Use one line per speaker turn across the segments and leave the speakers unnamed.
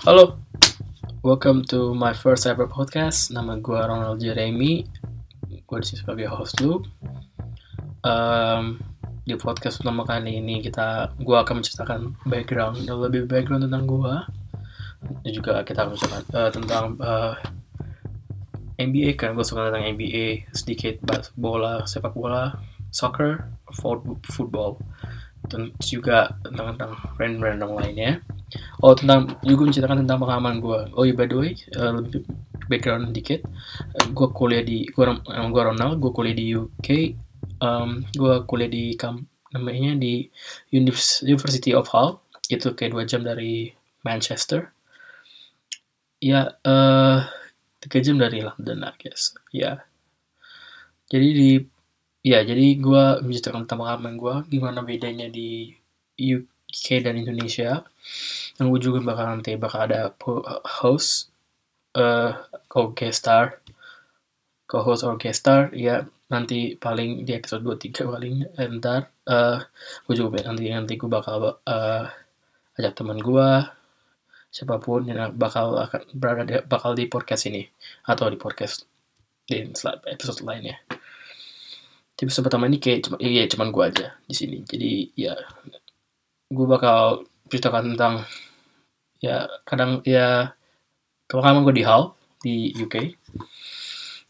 Halo, welcome to my first ever podcast. Nama gue Ronald Jeremy. Gue di sini sebagai host lu. Um, di podcast pertama kali ini kita, gue akan menceritakan background, lebih background tentang gue. Dan juga kita akan menceritakan uh, tentang uh, NBA kan, gue suka tentang NBA, sedikit bola, sepak bola, soccer, football, dan juga tentang tentang random-random lainnya. Oh tentang juga menceritakan tentang pengalaman gue. Oh iya by the way, uh, lebih background dikit. Uh, gue kuliah di gue gue Ronald, gue kuliah di UK. Um, gue kuliah di kamp namanya di University of Hull. Itu kayak dua jam dari Manchester. Ya, uh, tiga jam dari London, I guess. Ya. Jadi di ya jadi gue menceritakan tentang pengalaman gue gimana bedanya di UK dan Indonesia yang gue juga bakal nanti bakal ada host uh, ko guest star co-host or guest star ya nanti paling di episode 23 paling ntar uh, gue juga nanti nanti gue bakal uh, ajak teman gue siapa pun yang bakal akan berada di, bakal di podcast ini atau di podcast di episode lainnya. Tapi episode pertama ini kayak cuma iya cuman gue aja di sini. Jadi ya gue bakal ceritakan tentang ya kadang ya pengalaman gue di Hull di UK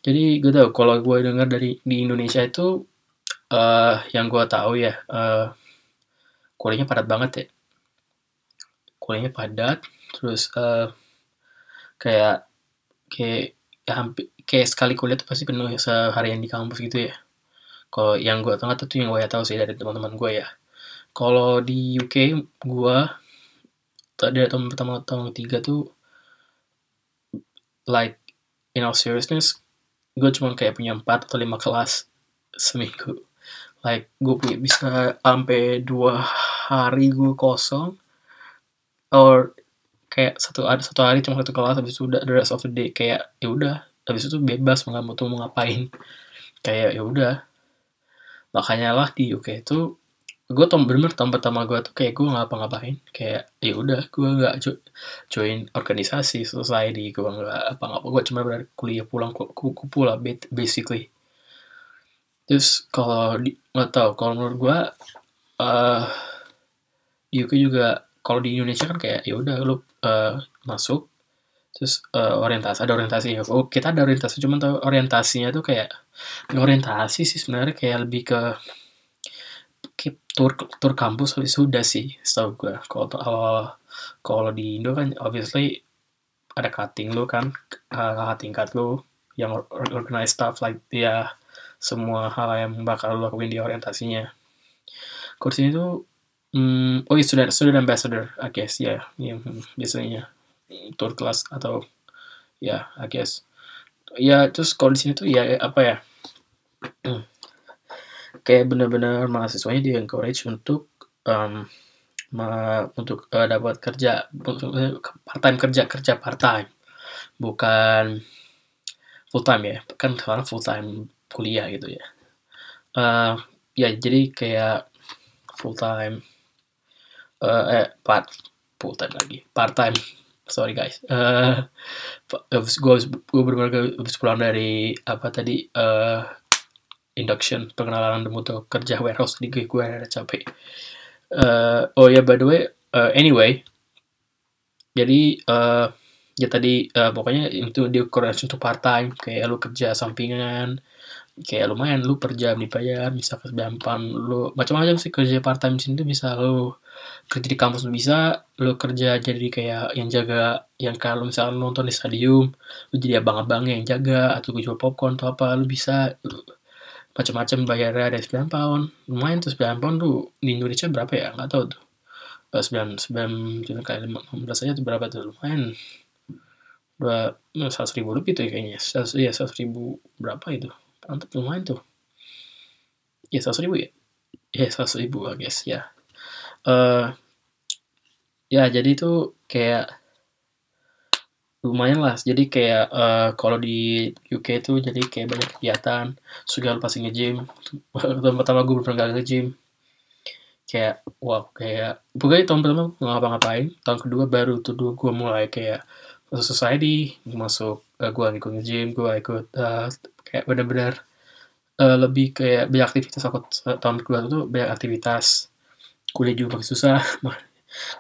jadi gue tau kalau gue dengar dari di Indonesia itu uh, yang gue tahu ya uh, kuliahnya padat banget ya. Kuliahnya padat terus uh, kayak kayak ya hampir kayak sekali kuliah tuh pasti penuh seharian di kampus gitu ya. Kalau yang gue tahu tuh yang gue tahu sih dari teman-teman gue ya kalau di UK gue tadi tahun pertama tahun ketiga tuh like in all seriousness gue cuma kayak punya empat atau lima kelas seminggu. Like gue punya bisa sampai dua hari gue kosong or kayak satu ada satu hari cuma satu kelas habis itu udah the rest of the day kayak ya udah habis itu bebas mau mau mau ngapain. Kayak ya udah. Makanya lah di UK itu gue tau bener tahun pertama gue tuh kayak gue ngapa-ngapain. Kayak ya udah gue nggak join organisasi selesai di gue nggak apa-apa gue cuma berada kuliah pulang kuku pula basically. Terus kalau nggak tau kalau menurut gue uh, di UK juga kalau di Indonesia kan kayak ya udah lu uh, masuk terus uh, orientasi ada orientasi oh kita ada orientasi. Cuma tau orientasinya tuh kayak orientasi sih sebenarnya kayak lebih ke tur tur kampus sudah sih setahu gue kalau uh, kalau di Indo kan obviously ada cutting lu kan kakak tingkat lu yang organize stuff like ya semua hal yang bakal lu lakuin di orientasinya. Kursi itu hmm, oh iya student student ambassador I guess ya yeah, yang biasanya tour kelas atau ya yeah, I guess. Ya terus kalau di sini tuh ya apa ya kayak benar-benar mahasiswanya di encourage untuk um, ma untuk uh, dapat kerja part time kerja kerja part time bukan full time ya kan sekarang full time kuliah gitu ya. Uh, ya jadi kayak full time uh, eh part full time lagi part time sorry guys uh, gue gue benar-benar pulang dari apa tadi uh, induction pengenalan untuk kerja warehouse di gue gue ada capek. Uh, oh ya yeah, by the way uh, anyway. Jadi uh, ya tadi uh, pokoknya itu di koordinasi untuk part time kayak lu kerja sampingan kayak lumayan lu per jam dibayar bisa ke pam lu macam-macam sih kerja part time di sini tuh bisa lu kerja di kampus lu bisa lu kerja jadi kayak yang jaga yang kalau misalnya lu nonton di stadium lu jadi abang-abang yang jaga atau gue jual popcorn atau apa lu bisa macam-macam bayarnya ada 9 pound. Lumayan tuh 9 pound tuh di Indonesia berapa ya? Nggak tahu tuh. Uh, 9 9 9 kali 15 aja tuh berapa tuh? Lumayan. Dua seratus ribu lebih tuh ya kayaknya. Seratus ya seratus ribu berapa itu? Mantap lumayan tuh. Ya seratus ribu ya? Ya seratus ribu I guess ya. Uh, ya jadi tuh kayak lumayan lah. Jadi kayak uh, kalau di UK itu jadi kayak banyak kegiatan. Sudah pasti nge-gym pertama gue pernah gak nge-gym kayak wah kayak pokoknya tahun pertama nggak ngapa-ngapain. Tahun kedua baru tuh dua gue mulai kayak masuk society masuk uh, gue ikut gym gue ikut uh, kayak benar-benar uh, lebih kayak banyak aktivitas aku tahun kedua tuh banyak aktivitas. Kuliah juga susah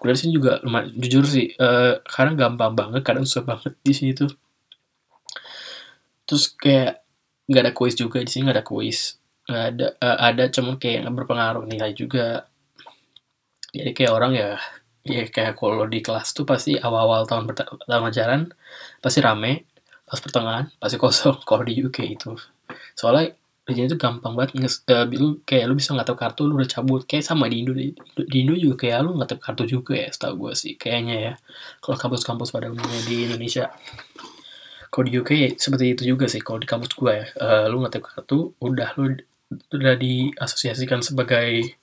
kuliah di sini juga lumayan jujur sih uh, kadang gampang banget kadang susah banget di sini tuh. Terus kayak nggak ada kuis juga di sini nggak ada kuis. Nggak ada uh, ada cuma kayak nggak berpengaruh nilai juga. Jadi kayak orang ya ya kayak kalau di kelas tuh pasti awal-awal tahun pertama ajaran pasti rame pas pertengahan pasti kosong kalau di UK itu. Soalnya di itu gampang banget nges, uh, lu kayak lu bisa ngatep kartu lu udah cabut. Kayak sama di Indo di, Indo juga kayak lu ngatep kartu juga ya setahu gue sih kayaknya ya. Kalau kampus-kampus pada umumnya di Indonesia. Kalau di UK seperti itu juga sih kalau di kampus gue ya. Uh, lu ngatep kartu udah lu udah diasosiasikan sebagai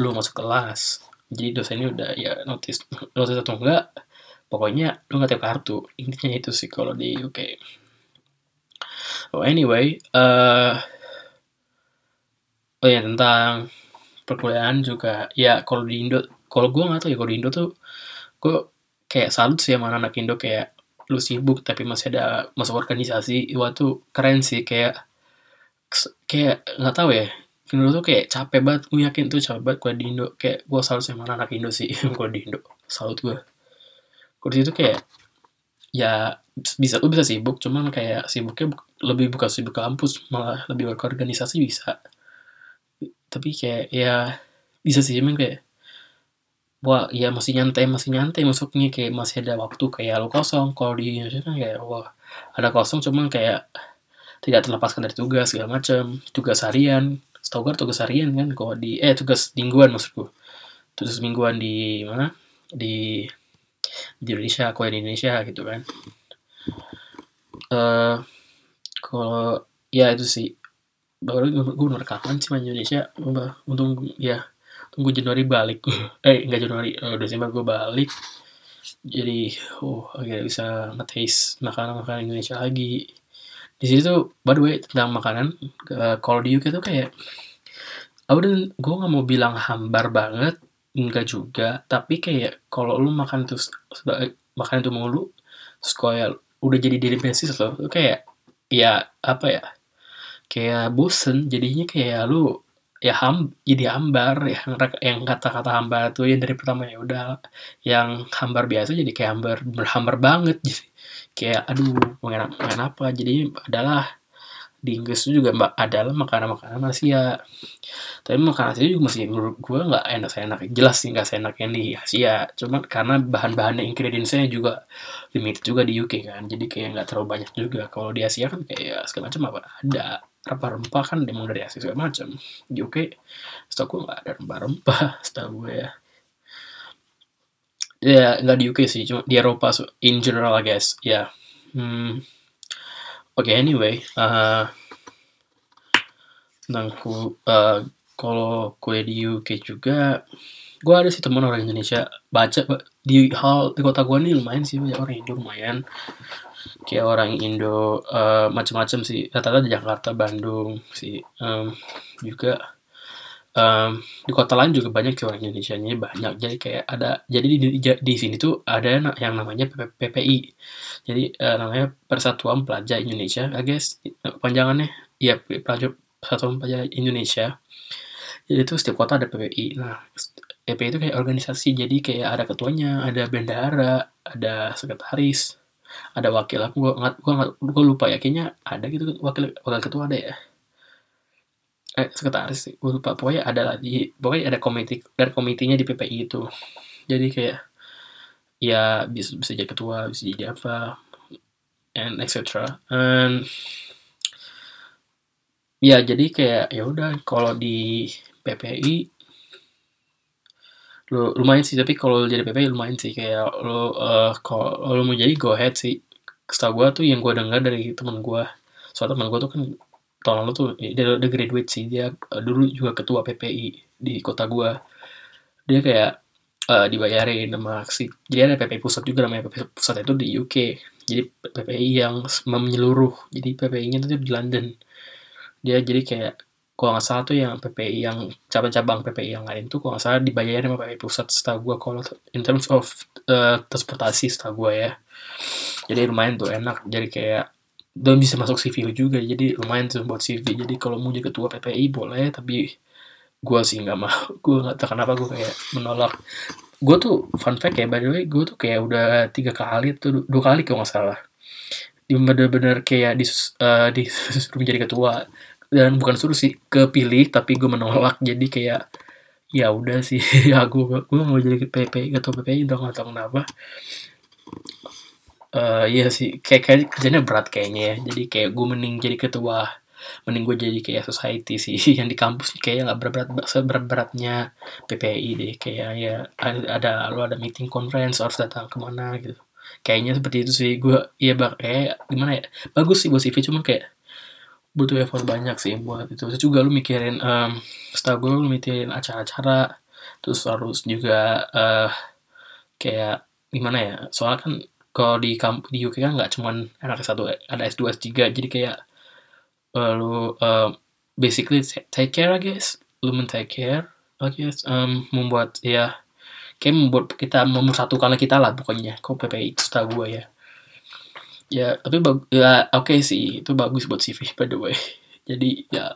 lu masuk kelas. Jadi dosennya udah ya notice notice atau enggak pokoknya lu ngatep kartu. Intinya itu sih kalau di UK oh anyway uh, oh ya tentang perkuliahan juga. Ya kalau di Indo kalau gue nggak tahu ya kalau di Indo tuh gue kayak salut sih sama anak Indo kayak lu sibuk tapi masih ada masuk organisasi. Itu tuh keren sih kayak kayak nggak tahu ya. Menurut tuh kayak capek banget gue yakin tuh capek banget gue di Indo. Kayak gue salut sama anak Indo sih gue di Indo. Salut gue kalau di situ kayak ya bisa lu bisa sibuk cuman kayak sibuknya lebih bukan sibuk kampus malah lebih ke organisasi bisa tapi kayak ya bisa sih cuman kayak wah ya masih nyantai masih nyantai masuknya kayak masih ada waktu kayak lo kosong. Kalau di Indonesia kan kayak wah ada kosong cuman kayak tidak terlepaskan dari tugas segala macam tugas harian setahu gue tugas harian kan kalau di eh tugas mingguan maksudku. Tugas mingguan di mana? Di di Indonesia kalau di Indonesia gitu kan. Uh, kalau ya itu sih baru nomor kapan sih main Indonesia? Untung ya tunggu Januari balik. Eh enggak Januari uh, Desember gue balik. Jadi oh akhirnya bisa ngetes makanan-makanan Indonesia lagi. Di situ tuh by the way tentang makanan uh, kalau di UK tuh kayak aku dan gue nggak mau bilang hambar banget enggak juga. Tapi kayak kalau lu makan terus makan itu mulu terus kayak udah jadi diri basis loh kayak ya apa ya kayak bosen jadinya kayak lu ya ham jadi hambar yang yang kata-kata hambar tuh ya dari pertama ya udah yang hambar biasa jadi kayak hambar berhambar banget jadi kayak aduh pengen, pengen apa jadi adalah di Inggris juga mbak adalah makanan-makanan Asia. Tapi makanan Asia juga masih menurut gue nggak enak enak jelas sih nggak enak yang di Asia cuma karena bahan-bahan ingredientsnya juga limited juga di UK kan jadi kayak nggak terlalu banyak juga. Kalau di Asia kan kayak segala macam apa ada rempah-rempah kan emang dari Asia segala macam di UK setahu gue nggak ada rempah-rempah setahu gue ya ya nggak di UK sih cuma di Eropa so in general I guess ya yeah. hmm. oke okay, anyway uh, tentang ku uh, kalau kue di UK juga gue ada sih teman orang Indonesia baca di hal di kota gue nih lumayan sih banyak orang Indo lumayan kayak orang Indo uh, macam-macam sih. Rata-rata di Jakarta Bandung sih um, juga um, di kota lain juga banyak orang Indonesia nya banyak. Jadi kayak ada jadi di, di, di sini tuh ada yang namanya PPI jadi uh, namanya Persatuan Pelajar Indonesia I guess panjangannya ya Persatuan Pelajar Indonesia. Jadi itu setiap kota ada PPI nah PPI itu kayak organisasi. Jadi kayak ada ketuanya ada bendahara ada sekretaris ada wakil aku gue nggak gue lupa ya kayaknya ada gitu wakil wakil ketua ada ya? Eh sekretaris sih gue lupa. Pokoknya ada lah di pokoknya ada komite dan komitinya di PPI itu. Jadi kayak ya bisa bisa jadi ketua bisa jadi apa and etc and ya jadi kayak ya udah kalau di PPI lu lumayan sih tapi kalau jadi PP lumayan sih. Kayak lo uh, kalau lo mau jadi go ahead sih. Setahu gue tuh yang gue dengar dari teman gue soalnya teman gue tuh kan tahun lalu tuh dia udah graduate sih. Dia uh, dulu juga ketua PPI di kota gue dia kayak uh, dibayarin sama si jadi ada PPI pusat juga namanya PPI pusat itu di UK jadi PPI yang menyeluruh jadi PPI nya tuh di London. Dia jadi kayak kalau nggak salah tuh yang PPI yang cabang-cabang PPI yang lain tuh kalau nggak salah dibayarin sama PPI pusat setahu gue kalau in terms of uh, transportasi setahu gue ya. Jadi lumayan tuh enak. Jadi kayak dan bisa masuk CV juga. Jadi lumayan tuh buat CV jadi kalau mau jadi ketua PPI boleh tapi gue sih nggak mau. Gue nggak tahu kenapa gue kayak menolak. Gue tuh fun fact ya by the way gue tuh kayak udah tiga kali tuh dua kali kalau nggak salah. Bener-bener kayak dis, uh, disuruh menjadi ketua dan bukan suruh sih kepilih tapi gue menolak. Jadi kayak ya udah sih ya gue gue mau jadi PP ketua PPI udah nggak tahu kenapa. Uh, iya sih kayak kayak kerjanya berat kayaknya ya. Jadi kayak gue mending jadi ketua mending gue jadi kayak society sih. Yang di kampus kayak nggak berat berat seberat beratnya PPI deh. Kayak ya ada, lo ada meeting conference harus datang ke mana gitu. Kayaknya seperti itu sih. Gue iya bak kayak gimana ya? Bagus sih buat CV cuman kayak butuh effort banyak sih buat itu. Terus juga lu mikirin um, setahu gue lu mikirin acara-acara terus harus juga uh, kayak gimana ya soalnya kan kalau di kamp di UK kan nggak cuman anak satu ada S2 S3 jadi kayak uh, lu uh, basically take care I guess. Lu men take care I guess um, membuat ya kayak membuat kita mempersatukan kita lah pokoknya kok PPI itu gue ya ya tapi ya oke okay sih. Itu bagus buat CV by the way. Jadi ya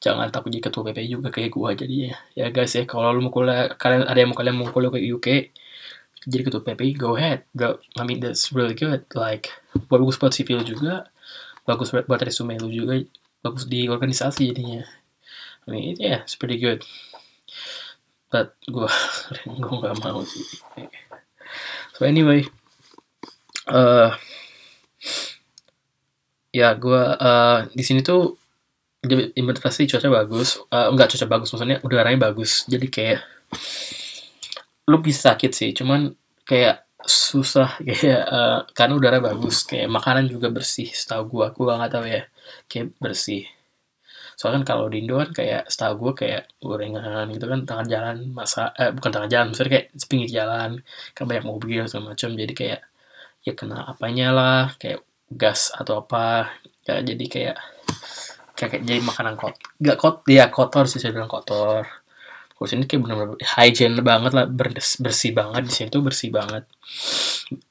jangan takut jadi ketua PP juga kayak gua jadi ya. Ya guys ya kalau lu mau kuliah kalian ada yang mau kalian mau kuliah ke UK jadi ketua PP go ahead. Go I mean that's really good. Like bagus buat CV lu juga bagus buat resume lu juga bagus di organisasi jadinya. I mean yeah it's pretty good. But gua gua nggak mau sih. So anyway uh, ya gue uh, di sini tuh investasi cuaca bagus. Uh, enggak cuaca bagus maksudnya udaranya bagus. Jadi kayak lu bisa sakit sih cuman kayak susah. Kayak uh, karena udara bagus kayak makanan juga bersih setahu gue gue nggak tahu ya kayak bersih. Soalnya kan kalau di Indo kan kayak setahu gue kayak gorengan gitu kan tengah jalan masa eh, bukan tengah jalan maksudnya kayak pinggir jalan kan banyak mobil segala macam. Jadi kayak ya kena apanya lah kayak gas atau apa. Ya jadi kayak kayak, jadi makanan kot gak kot dia ya, kotor sih saya bilang kotor. Kalau sini kayak benar-benar hygiene banget lah bersih banget. Di sini tuh bersih banget.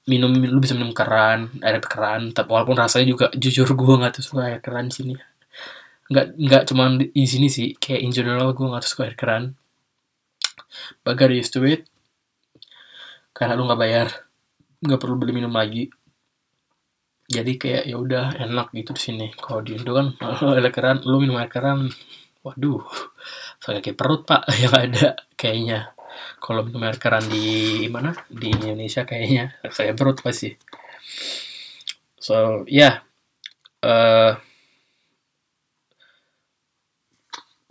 Minum lu bisa minum keran air keran tapi walaupun rasanya juga jujur gue nggak suka air keran di sini. Nggak nggak cuma di sini sih kayak in general gue nggak suka air keran. Got used to it. Karena lu nggak bayar nggak perlu beli minum lagi. Jadi kayak ya udah enak gitu di sini. Kalau di Indo kan air keran lu minum air keran. Waduh sakit perut pak yang ada kayaknya. Kalau minum air keran di mana? Di Indonesia kayaknya saya perut pasti. So ya yeah.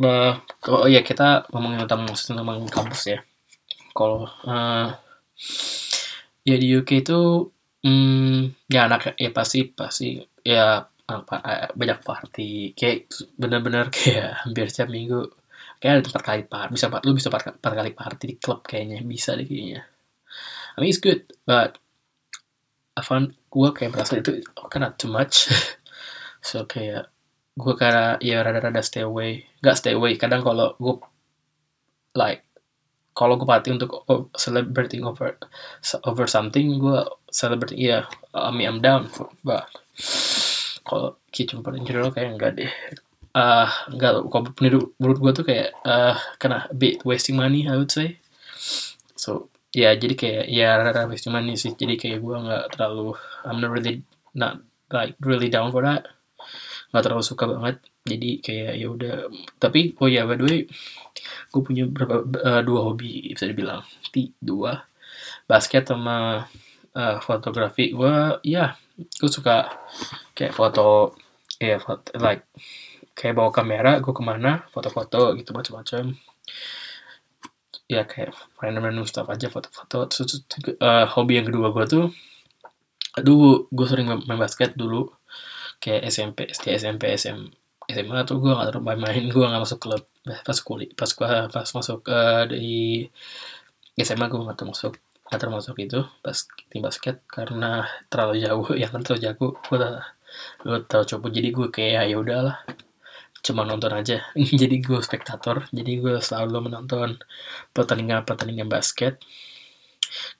uh, oh ya kita ngomongin tentang tentang kampus ya. Kalau uh, ya di UK itu Hmm, ya anak ya pasti pasti ya apa eh, banyak party. Kayak bener-bener kayak hampir setiap minggu kayak ada tempat kali party bisa lu bisa empat, kali party di klub kayaknya bisa deh kayaknya. I mean it's good but I found gue kayak merasa itu oh, not too much. So kayak gue karena ya rada-rada stay away. Gak stay away kadang kalau gue like kalau gue party untuk celebrating over over something gue celebrate iya yeah, mean I'm down but kalau cuma in general kayak enggak deh. Uh, enggak kalau menurut gue tuh kayak uh, kena bit wasting money I would say. So ya yeah, jadi kayak ya rada wasting money sih. Jadi kayak gue nggak terlalu I'm not really not like really down for that. Nggak terlalu suka banget. Jadi kayak ya udah. Tapi oh ya by the way gue punya berapa uh, dua hobi bisa dibilang. Ti dua. Basket sama uh, fotografi. Gue ya gue suka kayak foto ya foto like kayak bawa kamera gue ke mana foto-foto gitu macam-macam ya kayak random-random stuff aja foto-foto. Uh, hobi yang kedua gue tuh aduh gue sering main basket dulu. Kayak SMP SD SMP SM SMA tuh gue gak terlalu main-main gue gak masuk klub pas kuliah pas gue pas masuk uh, di SMA gue gak termasuk gak termasuk itu pas tim basket karena terlalu jauh ya kan terlalu jago gue gue terlalu coba. Jadi gue kayak ya udahlah cuma nonton aja. Jadi gue spektator jadi gue selalu menonton pertandingan pertandingan basket.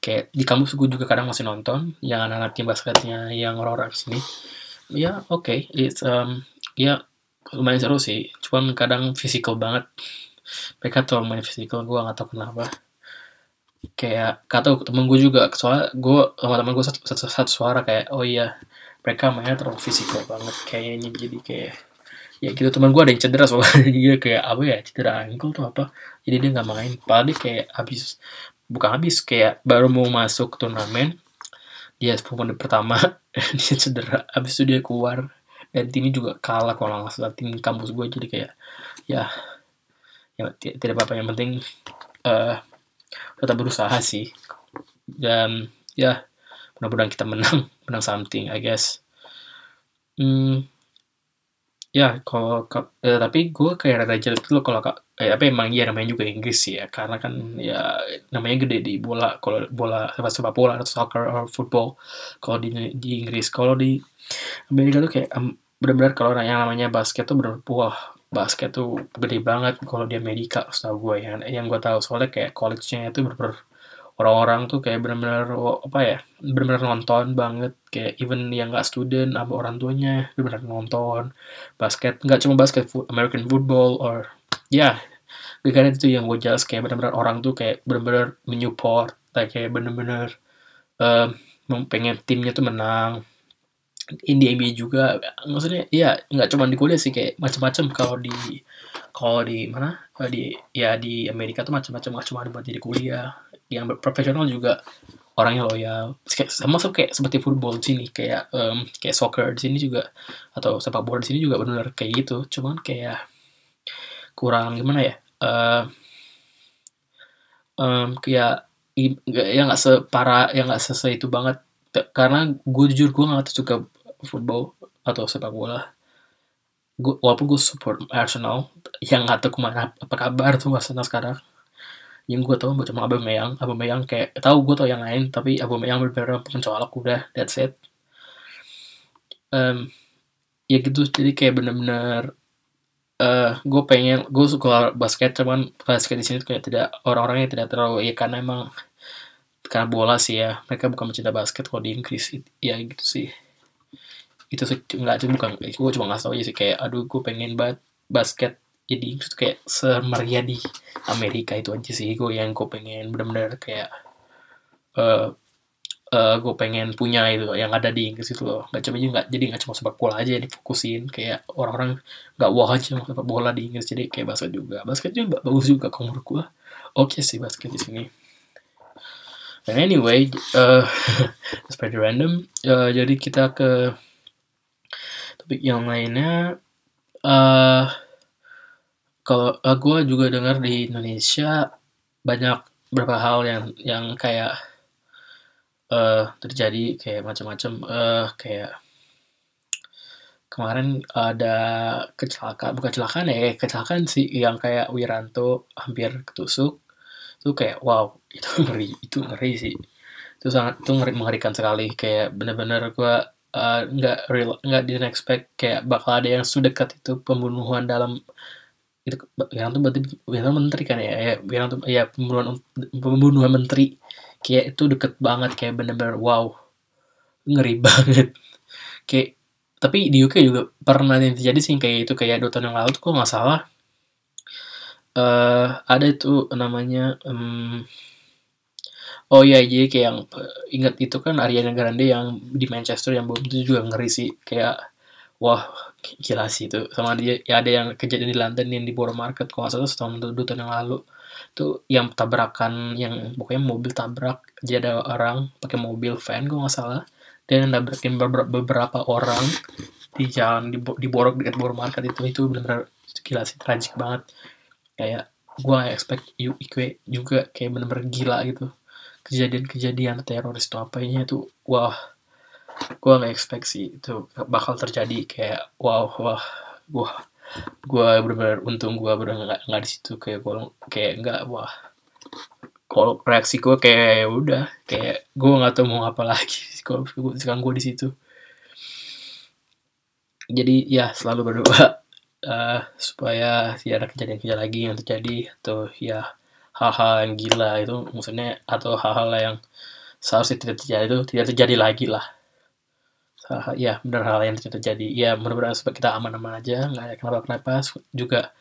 Kayak di kampus gue juga kadang masih nonton yang anak-anak tim basketnya yang orang-orang sini. Ya oke okay, it's um ya lumayan seru sih. Cuman kadang fisikal banget. Mereka tuh main fisikal gue nggak tahu kenapa. Kayak kata temen gue juga soalnya gue sama temen gue satu, satu, satu suara kayak oh iya mereka mainnya terlalu fisikal banget kayaknya. Jadi kayak ya gitu. Teman gue ada yang cedera soalnya. Dia kayak apa ya cedera ankle tuh apa? Jadi dia nggak main. Padahal dia kayak habis bukan habis kayak baru mau masuk turnamen dia 10 menit pertama dia cedera. Habis itu dia keluar dan timnya juga kalah kalau nggak salah. Tim kampus gue jadi kayak ya ya tidak apa-apa. Yang penting uh, tetap berusaha sih. Dan ya mudah-mudahan kita menang menang something I guess. Hmm, ya kalau eh, tapi gue kayak rada jelas dulu kalau eh, apa emang iya namanya juga Inggris sih ya. Karena kan ya namanya gede di bola kalau bola sepak sepak bola atau soccer atau football. Kalau di di Inggris. Kalau di Amerika tuh kayak benar-benar kalau yang namanya basket tuh benar wah basket tuh gede banget kalau di Amerika setahu gue ya. Yang gue tahu soalnya kayak college-nya itu benar orang-orang tuh kayak benar-benar apa ya benar-benar nonton banget. Kayak even yang nggak student apa orang tuanya benar-benar nonton basket. Nggak cuma basket American football or ya yeah, karena itu yang gue jelas kayak benar-benar orang tuh kayak benar-benar menyupport kayak benar-benar um, pengen timnya tuh menang in di NBA juga. Maksudnya ya nggak cuma di kuliah sih kayak macam-macam kalau di kalau di mana? Di ya di Amerika tuh macam-macam nggak cuma buat di kuliah. Yang profesional juga orangnya loyal. Sama kayak seperti football di sini. Kayak um, kayak soccer di sini juga. Atau sepak bola di sini juga benar kayak gitu. Cuman kayak kurang gimana ya? Uh, um, kayak yang nggak separah yang nggak sesuai itu banget. Karena gue jujur gue nggak suka football atau sepak bola gue walaupun gue support Arsenal yang nggak tahu ke mana apa kabar tuh Arsenal sekarang. Yang gue tau cuma Abu Meyang kayak tahu gue tau yang lain tapi Abu Meyang benar-benar pencolok udah that's it. Um, ya gitu jadi kayak bener-bener uh, gue pengen gue suka basket cuman basket di sini kayak tidak orang-orangnya tidak terlalu ya karena emang karena bola sih ya mereka bukan mencinta basket kalau di Inggris ya gitu sih itu nggak itu bukan gue cuma nggak tahu aja sih kayak aduh gue pengen banget basket jadi itu kayak semeriah di Amerika itu aja sih gue yang gue pengen benar-benar kayak uh, uh, gue pengen punya itu yang ada di Inggris itu loh. Nggak cuma nggak jadi nggak cuma sepak bola aja difokusin kayak orang-orang nggak wah aja sepak bola di Inggris. Jadi kayak basket juga basket juga bagus juga kalau menurut gue oke okay sih basket di sini. Dan anyway uh, pretty random. Uh, jadi kita ke topik yang lainnya uh, kalau uh, gue juga dengar di Indonesia banyak beberapa hal yang yang kayak uh, terjadi kayak macam-macam uh, kayak kemarin ada kecelakaan bukan kecelakaan ya kecelakaan sih yang kayak Wiranto hampir ketusuk. Itu kayak wow itu ngeri itu ngeri sih. Itu sangat itu ngeri mengerikan sekali. Kayak bener-bener gue Eh, nggak uh, real nggak didn't expect kayak bakal ada yang sedekat itu pembunuhan dalam itu yang tuh berarti Wiranto menteri kan ya? Ya Wiranto ya pembunuhan pembunuhan menteri. Kayak itu deket banget kayak bener-bener wow ngeri banget. Kayak tapi di UK juga pernah yang terjadi sih kayak itu kayak dua tahun yang lalu tuh kok nggak salah. Uh, ada itu namanya um, Oh iya, jadi kayak yang uh, ingat itu kan Ariana Grande yang di Manchester yang bom itu juga ngeri sih. Kayak wah gila sih itu. Sama dia ya ada yang kejadian di London yang di Borough Market kalau salah setahun dua tahun yang lalu. Itu yang tabrakan yang pokoknya mobil tabrak jadi ada orang pakai mobil van kalau nggak salah dan nabrakin beberapa, orang di jalan di, di Borok dekat Borough Market itu itu benar-benar gila sih tragik banget kayak gue expect IQ juga kayak bener-bener gila gitu kejadian-kejadian teroris itu apanya itu wah gue gak expect sih itu bakal terjadi kayak wow wah wah gue bener-bener untung gue bener nggak nggak di situ kayak gue kayak nggak wah. Kalau reaksi gue kayak ya udah kayak gue nggak tahu mau apa lagi sekarang gue di situ. Jadi ya selalu berdoa uh, supaya tidak ada kejadian-kejadian lagi yang terjadi atau ya hal-hal yang gila itu maksudnya atau hal-hal yang seharusnya tidak terjadi itu tidak terjadi lagi lah. Ya benar hal yang tidak terjadi. Ya mudah-mudahan supaya kita aman-aman aja nggak ada kenapa-kenapa. Juga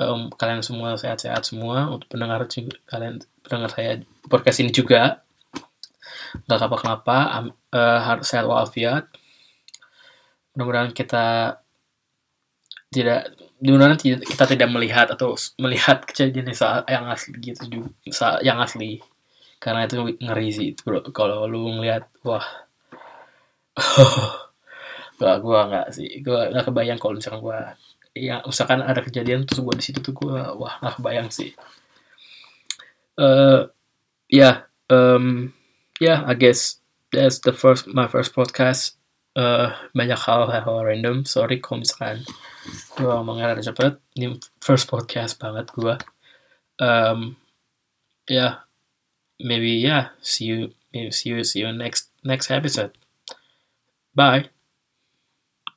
um, kalian semua sehat-sehat semua untuk pendengar juga, kalian pendengar saya podcast ini juga. Nggak apa-apa uh, harus sehat walafiat. Mudah-mudahan kita tidak mudah-mudahan kita tidak melihat atau melihat kejadian yang asli gitu juga yang asli. Karena itu ngeri sih bro. Kalau lu ngelihat wah. Gak gue nggak sih gue nggak kebayang kalau misalkan gue ya usahakan ada kejadian terus gue di situ tuh gue wah nggak kebayang sih. Uh, ya yeah, um, yeah I guess that's the first my first podcast. Uh, banyak hal hal random. Sorry kalau misalkan gue ngomongnya ada cepet ini first podcast banget gue um, yeah maybe yeah see you maybe see you see you next next episode. Bye